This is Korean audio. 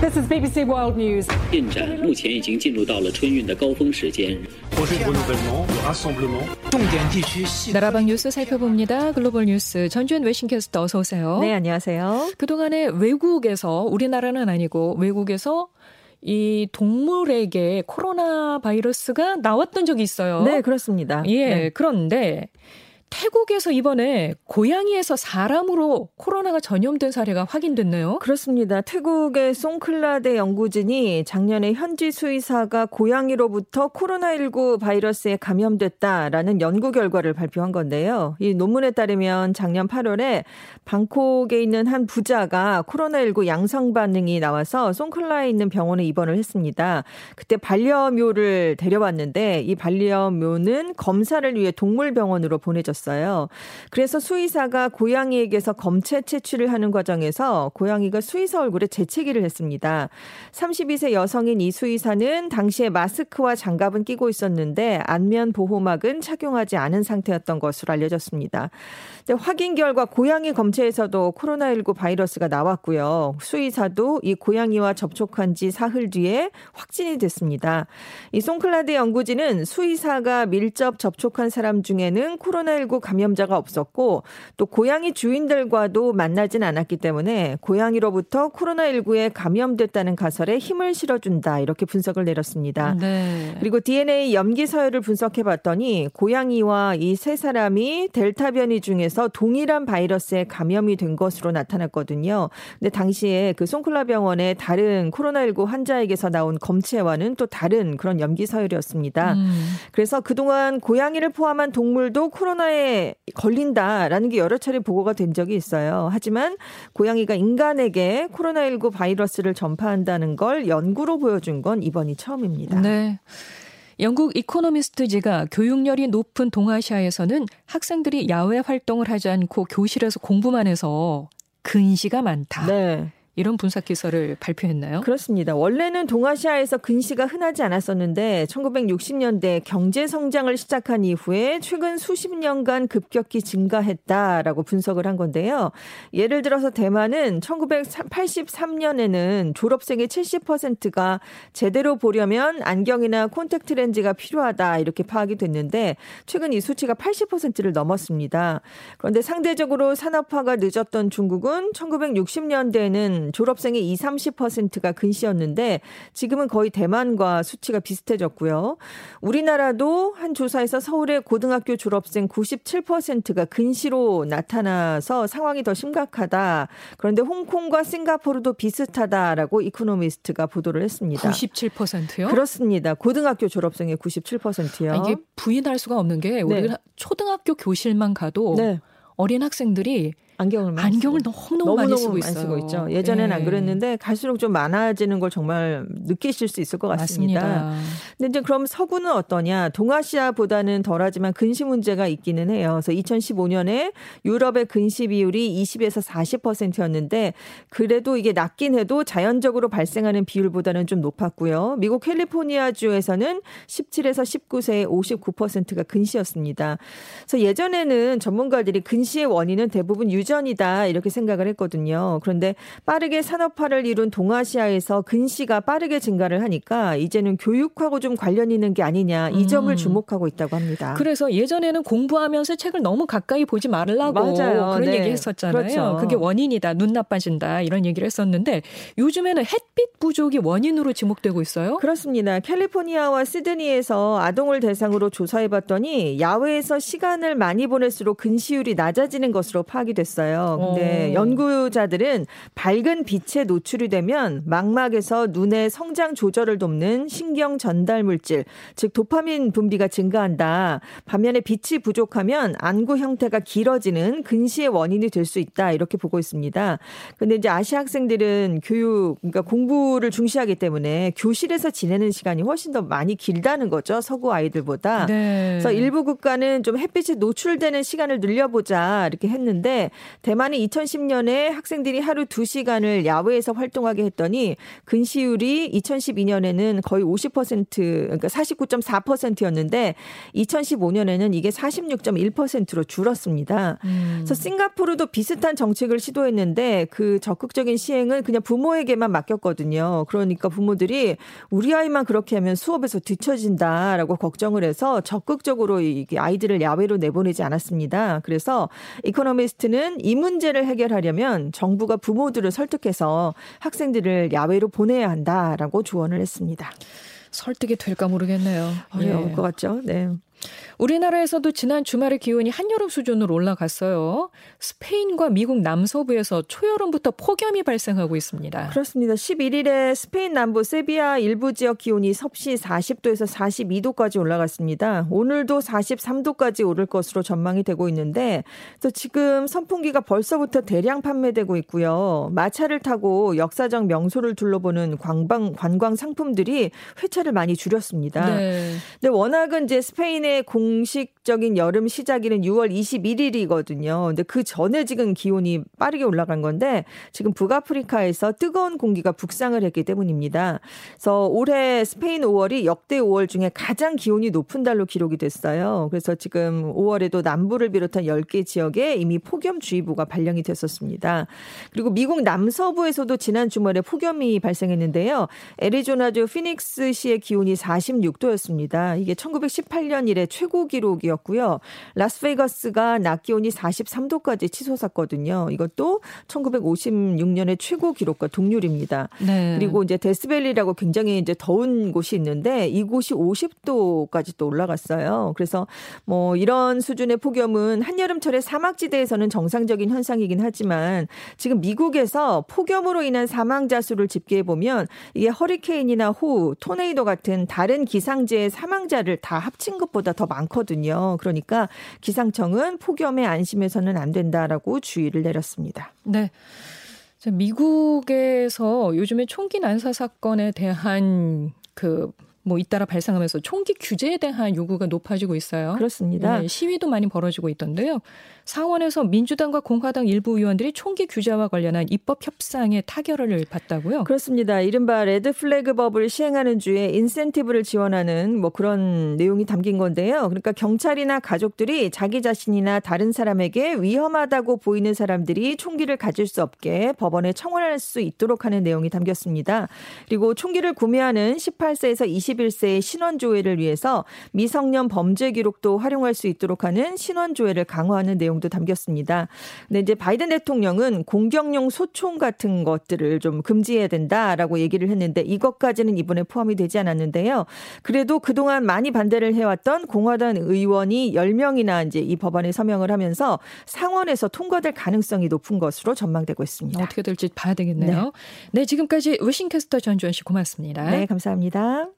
This is BBC World News. 进展目前已经进入到了春运的高峰时间。 重点地区细 나라방 뉴스 살펴봅니다. 글로벌 뉴스 전주현 외신캐스터 어서 오세요. 네, 안녕하세요. 그동안에 외국에서 우리나라는 아니고 외국에서 이 동물에게 코로나 바이러스가 나왔던 적이 있어요. 네, 그렇습니다. 예, 네. 그런데 태국에서 이번에 고양이에서 사람으로 코로나가 전염된 사례가 확인됐네요. 그렇습니다. 태국의 송클라대 연구진이 작년에 현지 수의사가 고양이로부터 코로나19 바이러스에 감염됐다라는 연구 결과를 발표한 건데요. 이 논문에 따르면 작년 8월에 방콕에 있는 한 부자가 코로나19 양성 반응이 나와서 송클라에 있는 병원에 입원을 했습니다. 그때 반려묘를 데려왔는데 이 반려묘는 검사를 위해 동물병원으로 보내졌 어요. 그래서 수의사가 고양이에게서 검체 채취를 하는 과정에서 고양이가 수의사 얼굴에 재채기를 했습니다. 32세 여성인 이 수의사는 당시에 마스크와 장갑은 끼고 있었는데 안면 보호막은 착용하지 않은 상태였던 것으로 알려졌습니다. 확인 결과 고양이 검체에서도 코로나19 바이러스가 나왔고요. 수의사도 이 고양이와 접촉한 지 사흘 뒤에 확진이 됐습니다. 이 송클라드 연구진은 수의사가 밀접 접촉한 사람 중에는 코로나19 감염자가 없었고 또 고양이 주인들과도 만나진 않았기 때문에 고양이로부터 코로나19에 감염됐다는 가설에 힘을 실어준다 이렇게 분석을 내렸습니다. 네. 그리고 DNA 염기 서열을 분석해 봤더니 고양이와 이 세 사람이 델타 변이 중에서 동일한 바이러스에 감염이 된 것으로 나타났거든요. 근데 당시에 그 송클라 병원의 다른 코로나19 환자에게서 나온 검체와는 또 다른 그런 염기 서열이었습니다. 음. 그래서 그동안 고양이를 포함한 동물도 코로나 에 걸린다라는 게 여러 차례 보고가 된 적이 있어요. 하지만 고양이가 인간에게 코로나19 바이러스를 전파한다는 걸 연구로 보여준 건 이번이 처음입니다. 네. 영국 이코노미스트지가 교육열이 높은 동아시아에서는 학생들이 야외 활동을 하지 않고 교실에서 공부만 해서 근시가 많다. 네. 이런 분석 기사를 발표했나요? 그렇습니다. 원래는 동아시아에서 근시가 흔하지 않았었는데 1960년대 경제 성장을 시작한 이후에 최근 수십 년간 급격히 증가했다라고 분석을 한 건데요. 예를 들어서 대만은 1983년에는 졸업생의 70%가 제대로 보려면 안경이나 콘택트 렌즈가 필요하다 이렇게 파악이 됐는데 최근 이 수치가 80%를 넘었습니다. 그런데 상대적으로 산업화가 늦었던 중국은 1960년대에는 졸업생의 20, 30%가 근시였는데 지금은 거의 대만과 수치가 비슷해졌고요. 우리나라도 한 조사에서 서울의 고등학교 졸업생 97%가 근시로 나타나서 상황이 더 심각하다. 그런데 홍콩과 싱가포르도 비슷하다라고 이코노미스트가 보도를 했습니다. 97%요? 그렇습니다. 고등학교 졸업생의 97%요. 아, 이게 부인할 수가 없는 게 우리가 초등학교 교실만 가도 네. 어린 학생들이 안경을 안경을 쓰고. 너무 너무 많이 쓰고 있어요. 있죠. 예전에는 안 예. 그랬는데 갈수록 좀 많아지는 걸 정말 느끼실 수 있을 것 같습니다. 맞습니다. 근데 이제 그럼 서구는 어떠냐? 동아시아보다는 덜하지만 근시 문제가 있기는 해요. 그래서 2015년에 유럽의 근시 비율이 20에서 40%였는데 그래도 이게 낮긴 해도 자연적으로 발생하는 비율보다는 좀 높았고요. 미국 캘리포니아 주에서는 17에서 19세의 59%가 근시였습니다. 그래서 예전에는 전문가들이 근시의 원인은 대부분 유 전이다 이렇게 생각을 했거든요. 그런데 빠르게 산업화를 이룬 동아시아에서 근시가 빠르게 증가를 하니까 이제는 교육하고 좀 관련 있는 게 아니냐 이 점을 음. 주목하고 있다고 합니다. 그래서 예전에는 공부하면서 책을 너무 가까이 보지 말라고 맞아요. 그런 네. 얘기 했었잖아요. 그렇죠. 그게 원인이다. 눈 나빠진다. 이런 얘기를 했었는데 요즘에는 햇빛 부족이 원인으로 지목되고 있어요. 그렇습니다. 캘리포니아와 시드니에서 아동을 대상으로 조사해 봤더니 야외에서 시간을 많이 보낼수록 근시율이 낮아지는 것으로 파악이 됐 어요. 근데 오. 연구자들은 밝은 빛에 노출이 되면 망막에서 눈의 성장 조절을 돕는 신경 전달 물질, 즉 도파민 분비가 증가한다. 반면에 빛이 부족하면 안구 형태가 길어지는 근시의 원인이 될 수 있다. 이렇게 보고 있습니다. 근데 이제 아시아 학생들은 교육, 그러니까 공부를 중시하기 때문에 교실에서 지내는 시간이 훨씬 더 많이 길다는 거죠. 서구 아이들보다. 네. 그래서 일부 국가는 좀 햇빛에 노출되는 시간을 늘려보자 이렇게 했는데 대만이 2010년에 학생들이 하루 2시간을 야외에서 활동하게 했더니 근시율이 2012년에는 거의 50% 그러니까 49.4%였는데 2015년에는 이게 46.1%로 줄었습니다. 음. 그래서 싱가포르도 비슷한 정책을 시도했는데 그 적극적인 시행은 그냥 부모에게만 맡겼거든요. 그러니까 부모들이 우리 아이만 그렇게 하면 수업에서 뒤처진다라고 걱정을 해서 적극적으로 아이들을 야외로 내보내지 않았습니다. 그래서 이코노미스트는 이 문제를 해결하려면 정부가 부모들을 설득해서 학생들을 야외로 보내야 한다라고 조언을 했습니다. 설득이 될까 모르겠네요. 어려울 예. 것 같죠. 네. 우리나라에서도 지난 주말에 기온이 한여름 수준으로 올라갔어요. 스페인과 미국 남서부에서 초여름부터 폭염이 발생하고 있습니다. 그렇습니다. 11일에 스페인 남부 세비야 일부 지역 기온이 섭씨 40도에서 42도까지 올라갔습니다. 오늘도 43도까지 오를 것으로 전망이 되고 있는데 또 지금 선풍기가 벌써부터 대량 판매되고 있고요. 마차를 타고 역사적 명소를 둘러보는 관광 관광 상품들이 회차를 많이 줄였습니다. 네. 근데 워낙은 이제 스페인 의 공식적인 여름 시작일은 6월 21일이거든요. 근데 그 전에 지금 기온이 빠르게 올라간 건데 지금 북아프리카에서 뜨거운 공기가 북상을 했기 때문입니다. 그래서 올해 스페인 5월이 역대 5월 중에 가장 기온이 높은 달로 기록이 됐어요. 그래서 지금 5월에도 남부를 비롯한 10개 지역에 이미 폭염주의보가 발령이 됐었습니다. 그리고 미국 남서부에서도 지난 주말에 폭염이 발생했는데요. 애리조나주 피닉스시의 기온이 46도였습니다. 이게 1918년 이래 최고 기록이었고요. 라스베이거스가 낮 기온이 43도까지 치솟았거든요. 이것도 1956년의 최고 기록과 동률입니다. 네. 그리고 이제 데스밸리라고 굉장히 이제 더운 곳이 있는데 이곳이 50도까지 또 올라갔어요. 그래서 뭐 이런 수준의 폭염은 한여름철에 사막지대에서는 정상적인 현상이긴 하지만 지금 미국에서 폭염으로 인한 사망자 수를 집계해 보면 이게 허리케인이나 호우, 토네이도 같은 다른 기상재해 사망자를 다 합친 것보다 더 많거든요. 그러니까 기상청은 폭염에 안심해서는 안 된다라고 주의를 내렸습니다. 네. 미국에서 요즘에 총기 난사 사건에 대한 그 뭐 잇따라 발생하면서 총기 규제에 대한 요구가 높아지고 있어요. 그렇습니다. 네, 시위도 많이 벌어지고 있던데요. 상원에서 민주당과 공화당 일부 의원들이 총기 규제와 관련한 입법 협상에 타결을 봤다고요? 그렇습니다. 이른바 red flag 법을 시행하는 주에 인센티브를 지원하는 뭐 그런 내용이 담긴 건데요. 그러니까 경찰이나 가족들이 자기 자신이나 다른 사람에게 위험하다고 보이는 사람들이 총기를 가질 수 없게 법원에 청원할 수 있도록 하는 내용이 담겼습니다. 그리고 총기를 구매하는 18세에서 20 21세의 신원조회를 위해서 미성년 범죄 기록도 활용할 수 있도록 하는 신원조회를 강화하는 내용도 담겼습니다. 근데 이제 바이든 대통령은 공격용 소총 같은 것들을 좀 금지해야 된다라고 얘기를 했는데 이것까지는 이번에 포함이 되지 않았는데요. 그래도 그동안 많이 반대를 해왔던 공화당 의원이 10명이나 이제 이 법안에 서명을 하면서 상원에서 통과될 가능성이 높은 것으로 전망되고 있습니다. 어떻게 될지 봐야 되겠네요. 네, 네 지금까지 위싱캐스터 전주현 씨 고맙습니다. 네, 감사합니다.